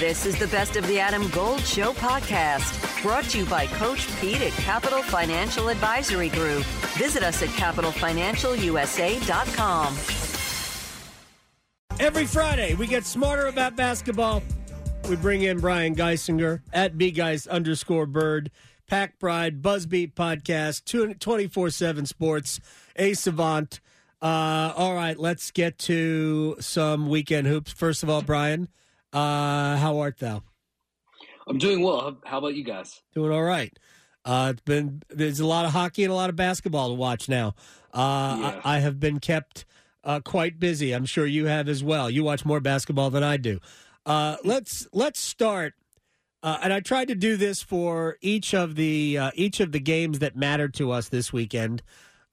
This is the Best of the Adam Gold Show podcast, brought to you by Coach Pete at Capital Financial Advisory Group. Visit us at capitalfinancialusa.com. Every Friday, we get smarter about basketball. We bring in Brian Geisinger at bgeis underscore bird, Pack Pride, Buzzbeat Podcast, 24 7 Sports, A Savant. Uh, all right, let's get to some weekend hoops. First of all, Brian, uh, how art thou? I'm doing well. How about you guys? Doing all right. Uh, it's been there's a lot of hockey and a lot of basketball to watch now. Uh, yeah. I, I, have been kept uh, quite busy. I'm sure you have as well. You watch more basketball than I do. Uh, let's let's start. Uh, and I tried to do this for each of the uh, each of the games that mattered to us this weekend.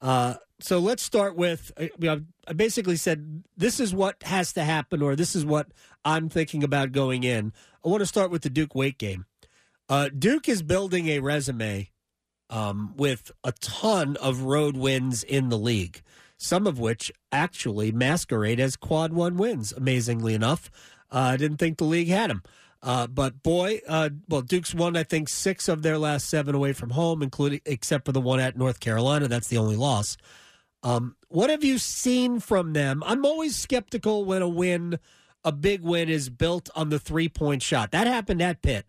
Uh, so let's start with uh, you know, I basically said this is what has to happen, or this is what I'm thinking about going in. I want to start with the Duke Wake game. Uh, Duke is building a resume um, with a ton of road wins in the league, some of which actually masquerade as quad one wins. Amazingly enough, uh, I didn't think the league had them. Uh, but boy, uh, well, Duke's won I think six of their last seven away from home, including except for the one at North Carolina. That's the only loss. Um, what have you seen from them? I'm always skeptical when a win, a big win, is built on the three point shot. That happened at Pitt,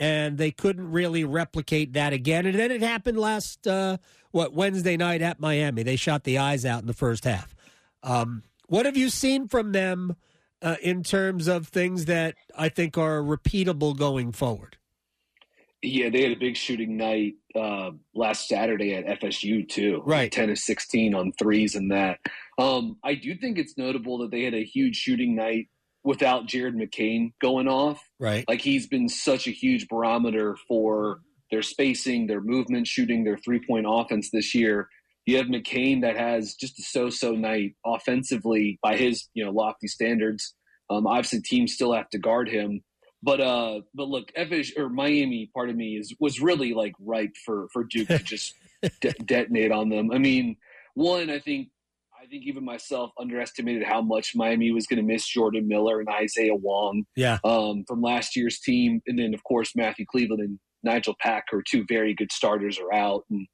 and they couldn't really replicate that again. And then it happened last uh, what Wednesday night at Miami. They shot the eyes out in the first half. Um, what have you seen from them? Uh, in terms of things that I think are repeatable going forward. Yeah, they had a big shooting night uh, last Saturday at FSU too. Right, ten of sixteen on threes and that. Um, I do think it's notable that they had a huge shooting night without Jared McCain going off. Right, like he's been such a huge barometer for their spacing, their movement, shooting, their three point offense this year. You have McCain that has just a so-so night offensively by his you know lofty standards. Um, obviously, teams still have to guard him, but uh, but look, FH or Miami, part of me is was really like ripe for for Duke to just de- detonate on them. I mean, one, I think I think even myself underestimated how much Miami was going to miss Jordan Miller and Isaiah Wong. Yeah. Um, from last year's team, and then of course Matthew Cleveland and Nigel Pack, are two very good starters, are out, and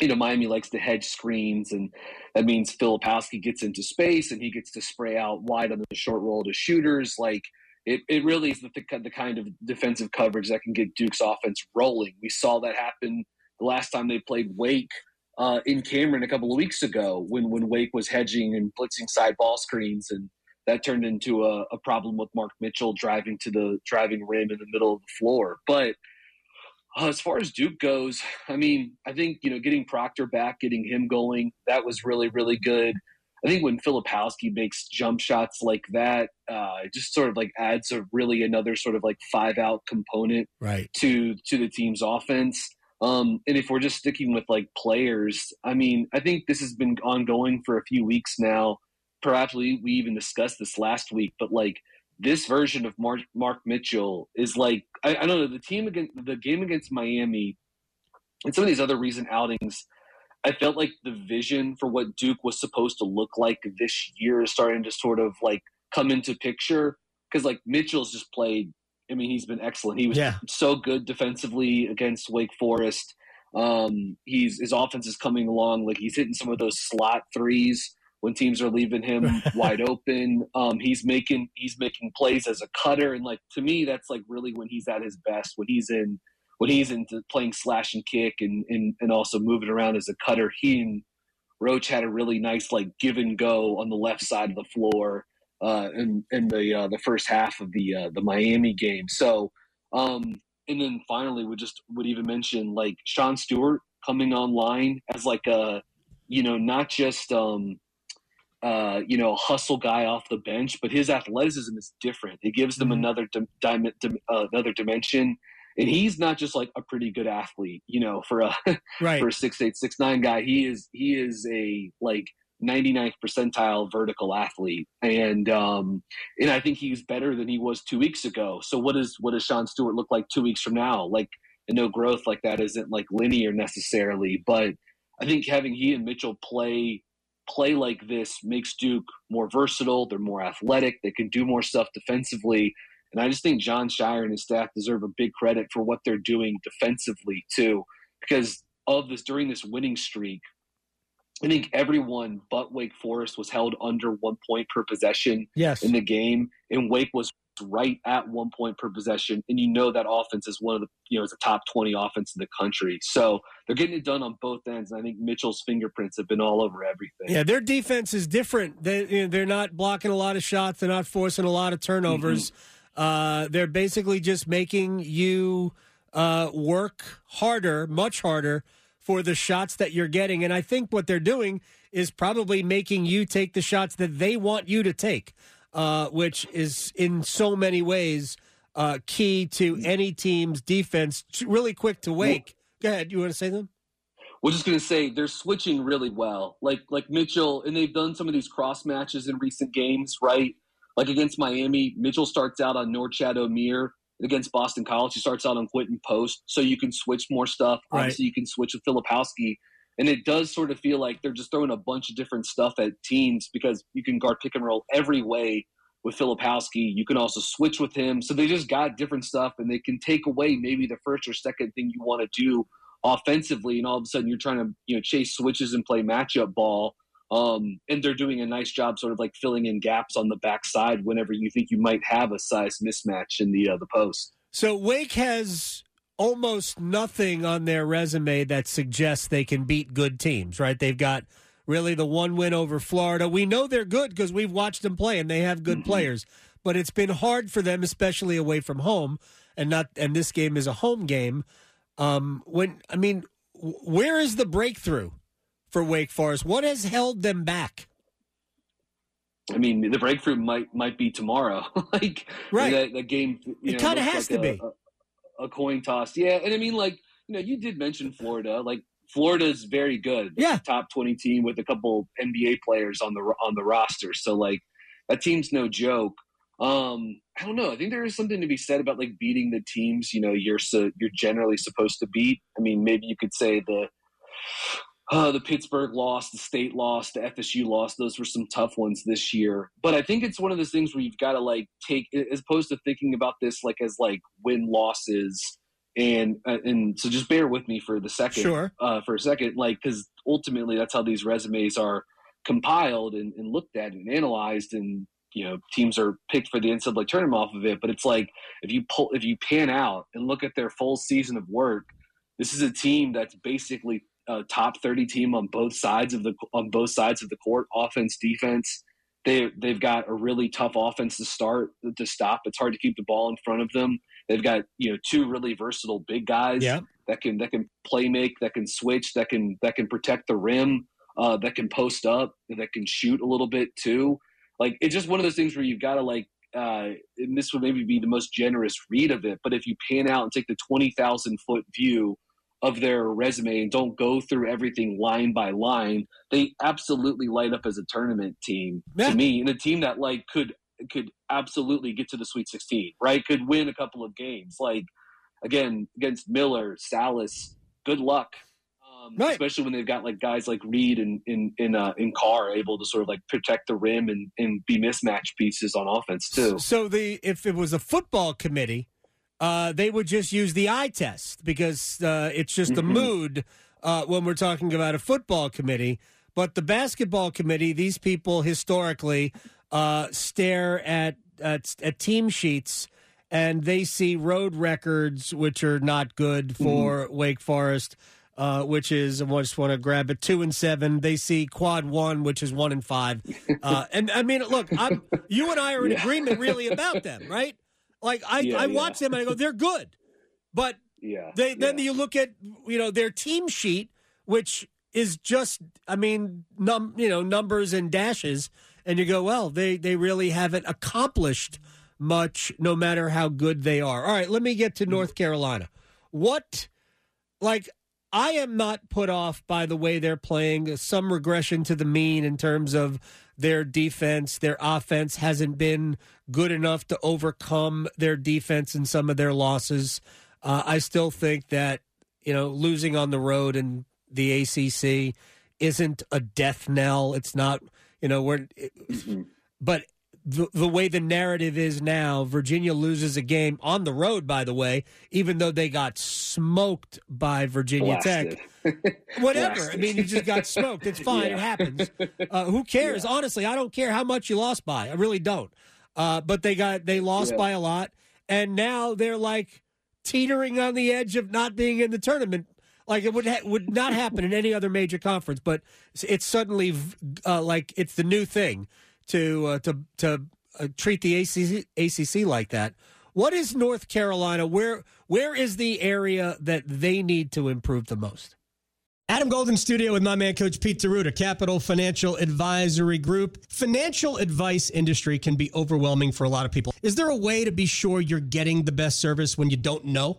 you know, Miami likes to hedge screens, and that means Filipowski gets into space and he gets to spray out wide on the short roll to shooters. Like it, it really is the, the kind of defensive coverage that can get Duke's offense rolling. We saw that happen the last time they played Wake uh, in Cameron a couple of weeks ago when when Wake was hedging and blitzing side ball screens, and that turned into a, a problem with Mark Mitchell driving to the driving rim in the middle of the floor, but uh, as far as Duke goes, I mean, I think you know getting Proctor back, getting him going, that was really really good. I think when Filipowski makes jump shots like that, uh, it just sort of like adds a really another sort of like five out component right. to to the team's offense. Um, and if we're just sticking with like players, I mean, I think this has been ongoing for a few weeks now. Perhaps we, we even discussed this last week, but like this version of Mark, Mark Mitchell is like I, I, don't know the team against the game against Miami and some of these other recent outings. I felt like the vision for what Duke was supposed to look like this year is starting to sort of like come into picture because like Mitchell's just played. I mean, he's been excellent. He was yeah. so good defensively against Wake Forest. Um, he's his offense is coming along. Like he's hitting some of those slot threes when teams are leaving him wide open. Um, he's making he's making plays as a cutter, and like to me, that's like really when he's at his best. When he's in when he's into playing slash and kick and and, and also moving around as a cutter. He and Roach had a really nice like give and go on the left side of the floor uh, in in the uh, the first half of the uh, the Miami game. So. Um, and then finally, we just would even mention like Sean Stewart coming online as like a, you know, not just um, uh, you know, hustle guy off the bench, but his athleticism is different. It gives them mm-hmm. another di- di- di- uh, another dimension, and he's not just like a pretty good athlete. You know, for a right. for a six eight six nine guy, he is he is a like 99th percentile vertical athlete, and um, and I think he's better than he was two weeks ago. So what does what does Sean Stewart look like two weeks from now? Like, no growth like that isn't like linear necessarily, but I think having he and Mitchell play play like this makes Duke more versatile. They're more athletic. They can do more stuff defensively. And I just think Jon Scheyer and his staff deserve a big credit for what they're doing defensively too, because of this during this winning streak. I think everyone but Wake Forest was held under one point per possession yes. in the game, and Wake was right at one point per possession, and you know that offense is one of the you know it's a top twenty offense in the country. So they're getting it done on both ends. And I think Mitchell's fingerprints have been all over everything. Yeah, their defense is different. They you know, they're not blocking a lot of shots. They're not forcing a lot of turnovers. Mm-hmm. Uh, they're basically just making you uh, work harder, much harder for the shots that you're getting. And I think what they're doing is probably making you take the shots that they want you to take uh, which is in so many ways uh, key to any team's defense. Really quick to wake. Go ahead. You want to say them? We're just going to say they're switching really well. Like like Mitchell, and they've done some of these cross matches in recent games, right? Like against Miami, Mitchell starts out on Norchad Omier. Against Boston College, he starts out on Quinten Post, so you can switch more stuff. Right. Obviously, you can switch with Filipowski and it does sort of feel like they're just throwing a bunch of different stuff at teams because you can guard pick and roll every way with Filipowski. You can also switch with him. So they just got different stuff and they can take away maybe the first or second thing you want to do offensively. And all of a sudden you're trying to, you know, chase switches and play matchup ball. Um, and they're doing a nice job sort of like filling in gaps on the backside whenever you think you might have a size mismatch in the uh, the post. So Wake has almost nothing on their resume that suggests they can beat good teams, right? They've got really the one win over Florida. We know they're good because we've watched them play and they have good mm-hmm. players, but it's been hard for them, especially away from home, and not. And this game is a home game. Um, when I mean, where is the breakthrough for Wake Forest? What has held them back? I mean, the breakthrough might might be tomorrow. like right, that, that game. it kind of has like to a, be. A, a coin toss. Yeah, and I mean, like you know, you did mention Florida. Like Florida's very good. Yeah, top twenty team with a couple NBA players on the on the roster. So like that team's no joke. Um, I don't know. I think there is something to be said about like beating the teams. You know, you're so you're generally supposed to beat. I mean, maybe you could say the uh, the Pittsburgh loss, the state loss, the FSU loss. Those were some tough ones this year. But I think it's one of those things where you've got to like take, as opposed to thinking about this like as like win losses. And uh, and so just bear with me for the second, sure. uh, for a second, like because ultimately that's how these resumes are compiled and, and looked at and analyzed, and you know teams are picked for the NCAA tournament off of it. But it's like if you pull, if you pan out and look at their full season of work, this is a team that's basically a top 30 team on both sides of the on both sides of the court, offense, defense. They they've got a really tough offense to start to stop. It's hard to keep the ball in front of them. They've got you know two really versatile big guys yeah. that can that can play make, that can switch, that can that can protect the rim, uh, that can post up, that can shoot a little bit too. Like it's just one of those things where you've got to like uh, and this would maybe be the most generous read of it, but if you pan out and take the 20,000 foot view of their resume and don't go through everything line by line, they absolutely light up as a tournament team yeah. to me, and a team that like could could absolutely get to the Sweet 16, right? Could win a couple of games. Like again against Miller, Sallis. Good luck, um, right. especially when they've got like guys like Reid and in in uh, in Carr able to sort of like protect the rim and and be mismatch pieces on offense too. So the if it was a football committee uh, they would just use the eye test because uh, it's just mm-hmm. a mood uh, when we're talking about a football committee. But the basketball committee, these people historically uh, stare at, at, at team sheets and they see road records which are not good for mm-hmm. Wake Forest. Uh, which is I just want to grab it two and seven. They see quad one, which is one and five. Uh, and I mean, look, I'm, you and I are in yeah. agreement really about them, right? Like I, yeah, I watch them and I go, they're good, but yeah, they then yeah. you look at you know their team sheet, which is just I mean num you know numbers and dashes, and you go, well, they they really haven't accomplished much, no matter how good they are. All right, let me get to mm-hmm. North Carolina. What like I am not put off by the way they're playing. Some regression to the mean in terms of their defense. Their offense hasn't been good enough to overcome their defense in some of their losses. Uh, I still think that you know losing on the road in the ACC isn't a death knell. It's not you know we're, mm-hmm. but the, the way the narrative is now, Virginia loses a game on the road, by the way, even though they got smoked by Virginia Blasted. Tech. Whatever. Blasted. I mean, you just got smoked. It's fine. Yeah. It happens. Uh, who cares? Yeah. Honestly, I don't care how much you lost by. I really don't. Uh, but they got they lost Yeah. by a lot, and now they're like teetering on the edge of not being in the tournament. Like it would ha- would not happen in any other major conference, but it's- it's suddenly uh, like it's the new thing to uh, to to uh, treat the ACC, ACC like that. What is North Carolina? Where where is the area that they need to improve the most? Adam Golden Studio with my man Coach Pete D'Arruda, Capital Financial Advisory Group. Financial advice industry can be overwhelming for a lot of people. Is there a way to be sure you're getting the best service when you don't know?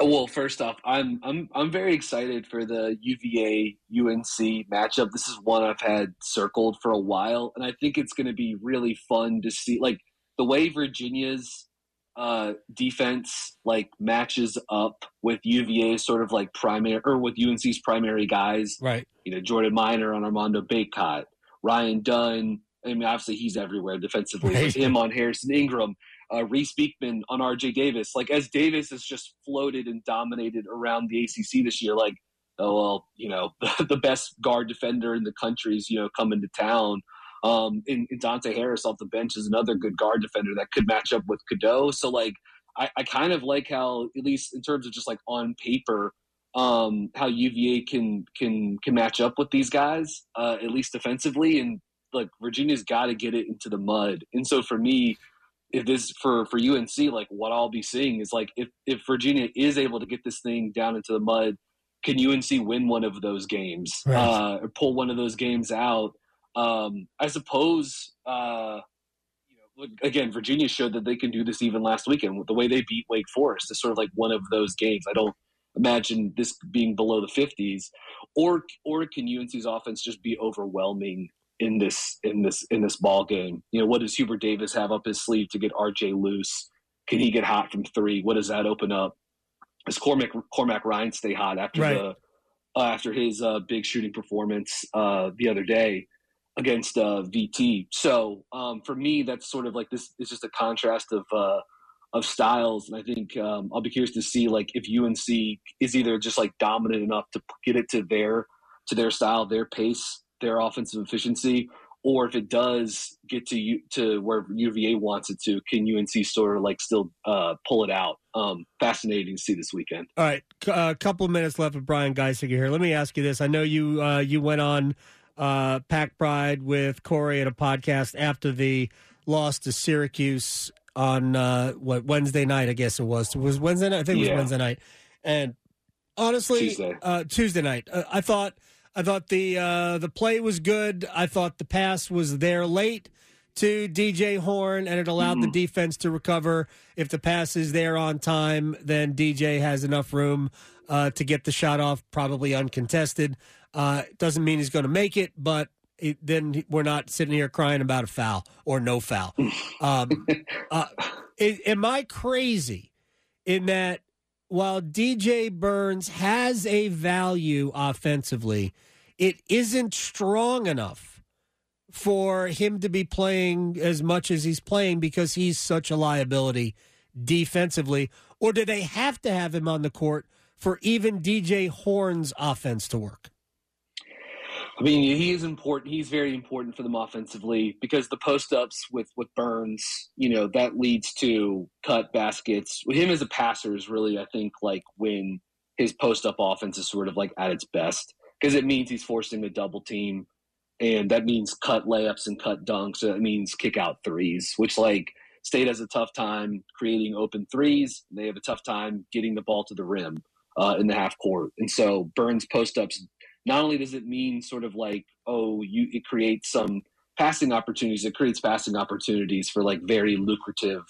Well, first off, I'm I'm I'm very excited for the UVA UNC matchup. This is one I've had circled for a while, and I think it's going to be really fun to see. Like the way Virginia's uh, defense like matches up with UVA's sort of like primary or with UNC's primary guys. Right. You know, Jordan Minor on Armando Bacot, Ryan Dunn. I mean, obviously he's everywhere defensively. Right. With him on Harrison Ingram uh, Reece Beekman on RJ Davis. Like as Davis has just floated and dominated around the ACC this year, like oh well, you know the, best guard defender in the country is you know coming to town. Um, and, and Dante Harris off the bench is another good guard defender that could match up with Cadeau. So like I, I kind of like how at least in terms of just like on paper. Um, how UVA can can can match up with these guys, uh, at least defensively, and like Virginia's got to get it into the mud. And so for me, if this for for UNC, like what I'll be seeing is like if if Virginia is able to get this thing down into the mud, can UNC win one of those games Right. uh, or pull one of those games out? Um, I suppose. Uh, you know, look, again, Virginia showed that they can do this even last weekend. The way they beat Wake Forest is sort of like one of those games. I don't imagine this being below the 50s, or or can UNC's offense just be overwhelming in this in this in this ball game. You know, what does Hubert Davis have up his sleeve to get RJ loose? Can he get hot from three? What does that open up? Does Cormac Cormac Ryan stay hot after Right. the uh, after his uh, big shooting performance uh, the other day against uh, VT? So um, for me, that's sort of like this is just a contrast of uh, of styles, and I think um, I'll be curious to see like if UNC is either just like dominant enough to get it to their to their style, their pace, their offensive efficiency, or if it does get to you to where UVA wants it to, can UNC sort of like still uh, pull it out? Um, fascinating to see this weekend. All right, a couple of minutes left with Brian Geisinger here. Let me ask you this: I know you uh, you went on uh, Pack Pride with Corey at a podcast after the loss to Syracuse on uh, what Wednesday night? I guess it was. It was Wednesday night. I think it was Yeah. Wednesday night. And honestly, Tuesday. Uh, Tuesday night. Uh, I thought I thought the uh, the play was good. I thought the pass was there late to DJ Horne, and it allowed the defense to recover. If the pass is there on time, then DJ has enough room uh, to get the shot off, probably uncontested. Uh, doesn't mean he's going to make it, but it, then we're not sitting here crying about a foul or no foul. Um, uh, am I crazy in that while DJ Burns has a value offensively, it isn't strong enough for him to be playing as much as he's playing because he's such a liability defensively? Or do they have to have him on the court for even DJ Horne's offense to work? I mean, he is important. He's very important for them offensively because the post ups with with Burns, you know, that leads to cut baskets. With him as a passer is really, I think, like when his post up offense is sort of like at its best because it means he's forcing a double team, and that means cut layups and cut dunks. So that means kick out threes, which like State has a tough time creating open threes. They have a tough time getting the ball to the rim uh, in the half court, and so Burns post ups not only does it mean sort of like oh you it creates some passing opportunities. It creates passing opportunities for like very lucrative,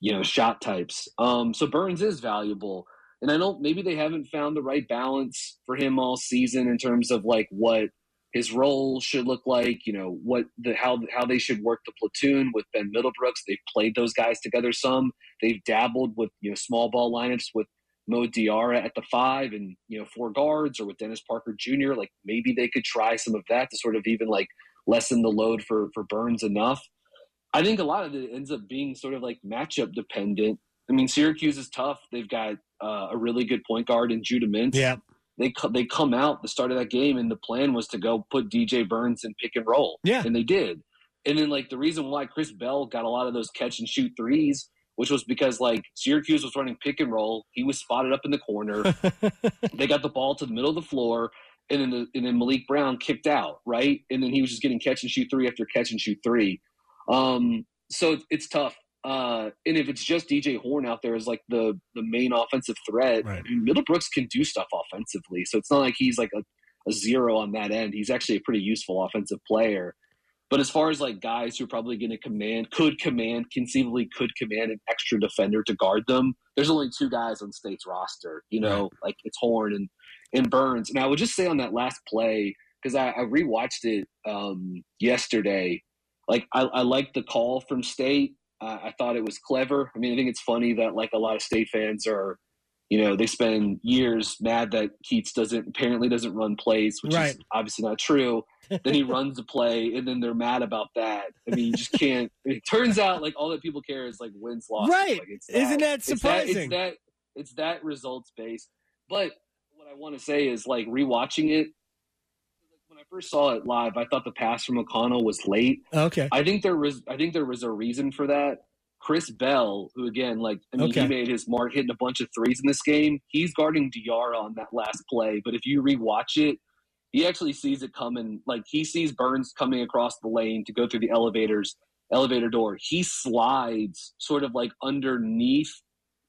you know, shot types. Um, so Burns is valuable, and I don't. Maybe they haven't found the right balance for him all season in terms of like what his role should look like. You know, what the how how they should work the platoon with Ben Middlebrooks. They've played those guys together some. They've dabbled with you know small ball lineups with Mo Diarra at the five and you know four guards, or with Dennis Parker Jr. Like maybe they could try some of that to sort of even like lessen the load for for Burns enough. I think a lot of it ends up being sort of like matchup dependent. I mean, Syracuse is tough. They've got uh, a really good point guard in Judah Mintz. Yeah. They, they come out the start of that game, and the plan was to go put DJ Burns in pick and roll. Yeah. And they did. And then, like, the reason why Chris Bell got a lot of those catch and shoot threes which was because like Syracuse was running pick and roll. He was spotted up in the corner. they got the ball to the middle of the floor, and then the, and then Maliq Brown kicked out, right? And then he was just getting catch and shoot three after catch and shoot three. Um, so it's, it's tough. Uh, and if it's just DJ Horne out there as like the the main offensive threat, Right. I mean, Middlebrooks can do stuff offensively. So it's not like he's like a, a zero on that end. He's actually a pretty useful offensive player. But as far as like guys who are probably going to command, could command, conceivably could command an extra defender to guard them, there's only two guys on State's roster. You know, like it's Horne and and Burns. And I would just say on that last play because I, I rewatched it um, yesterday. Like I, I liked the call from State. Uh, I thought it was clever. I mean, I think it's funny that like a lot of State fans are, you know, they spend years mad that Keatts doesn't apparently doesn't run plays, which Right. is obviously not true. then he runs the play, and then they're mad about that. I mean, you just can't. It turns out like all that people care is like wins losses. Right. Like, it's Isn't that it's surprising? It's that, it's that results based. But what I want to say is like rewatching it. When I first saw it live, I thought the pass from O'Connell was late. Okay. I think there was I think there was a reason for that. Chris Bell, who again, like I mean, Okay. he made his mark hitting a bunch of threes in this game. He's guarding Diarra on that last play, but if you rewatch it, he actually sees it coming. Like he sees Burns coming across the lane to go through the elevators elevator door. He slides sort of like underneath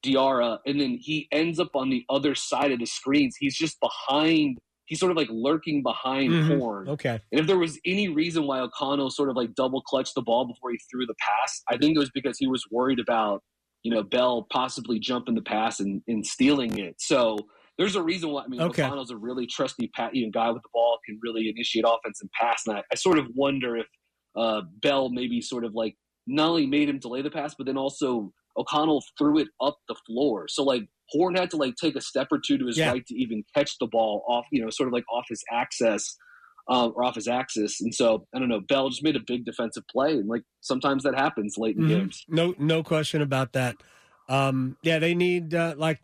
Diarra, uh, and then he ends up on the other side of the screens. He's just behind. He's sort of like lurking behind Mhm. Horne. Okay. And if there was any reason why O'Connell sort of like double clutched the ball before he threw the pass, I think it was because he was worried about, you know, Bell possibly jumping the pass and, and stealing it. So there's a reason why. I mean, Okay. O'Connell's a really trusty pat, you know, guy with the ball, can really initiate offense and pass. And I, I sort of wonder if uh, Bell maybe sort of like not only made him delay the pass, but then also O'Connell threw it up the floor. So like Horne had to like take a step or two to his Yeah. right to even catch the ball off, you know, sort of like off his access um, or off his axis. And so I don't know, Bell just made a big defensive play, and like sometimes that happens late in Mhm. games. No, no question about that. Um, yeah, they need uh, like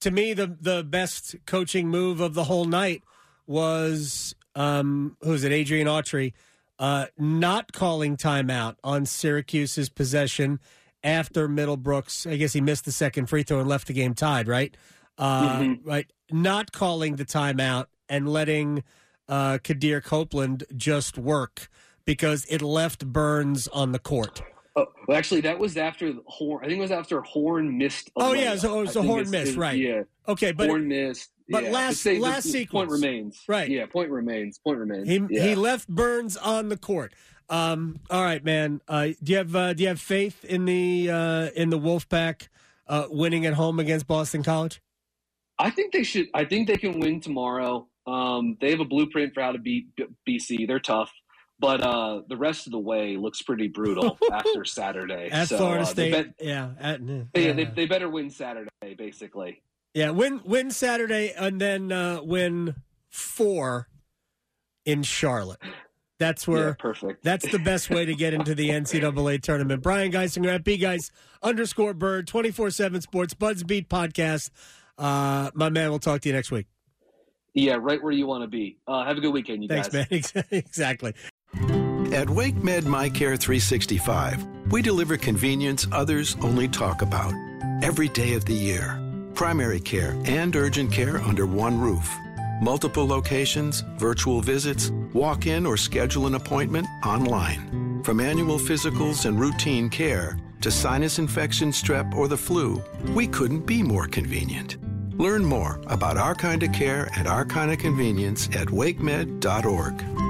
to me the the best coaching move of the whole night was um, who was it? Adrian Autry uh, not calling timeout on Syracuse's possession after Middlebrooks. I guess he missed the second free throw and left the game tied. Right, uh, Mhm. right. Not calling the timeout and letting uh, Quadir Copeland just work because it left Burns on the court. Oh, well, actually, that was after Horne. I think it was after Horne missed. a Oh, yeah, layup. so- so I think Horne miss, it- right. Yeah, Okay, but Horne missed. but yeah. last- say last the sequence. point remains. Right. Yeah, point remains. Point remains. he yeah. he left Burns on the court. Um, all right, man. Uh, do you have uh, do you have faith in the uh, in the Wolfpack uh, winning at home against Boston College? I think they should. I think they can win tomorrow. Um, they have a blueprint for how to beat BC. They're tough, but uh, the rest of the way looks pretty brutal after Saturday. At So, Florida uh, they State, bet- yeah, at, yeah, yeah, they, they better win Saturday, basically. yeah. Win win Saturday and then uh, win four in Charlotte. That's where yeah, perfect. That's the best way to get into the NCAA tournament. Brian Geisinger at B Guys underscore Bird, 24 7 Sports, Buzz Beat Podcast. Uh, my man, we'll talk to you next week. yeah, right where you want to be. Uh, have a good weekend, you Thanks, guys. man. exactly. At WakeMed MyCare 365, we deliver convenience others only talk about. Every day of the year. Primary care and urgent care under one roof. Multiple locations, virtual visits, walk in or schedule an appointment online. From annual physicals and routine care to sinus infection, strep, or the flu, we couldn't be more convenient. Learn more about our kind of care and our kind of convenience at wakemed.org.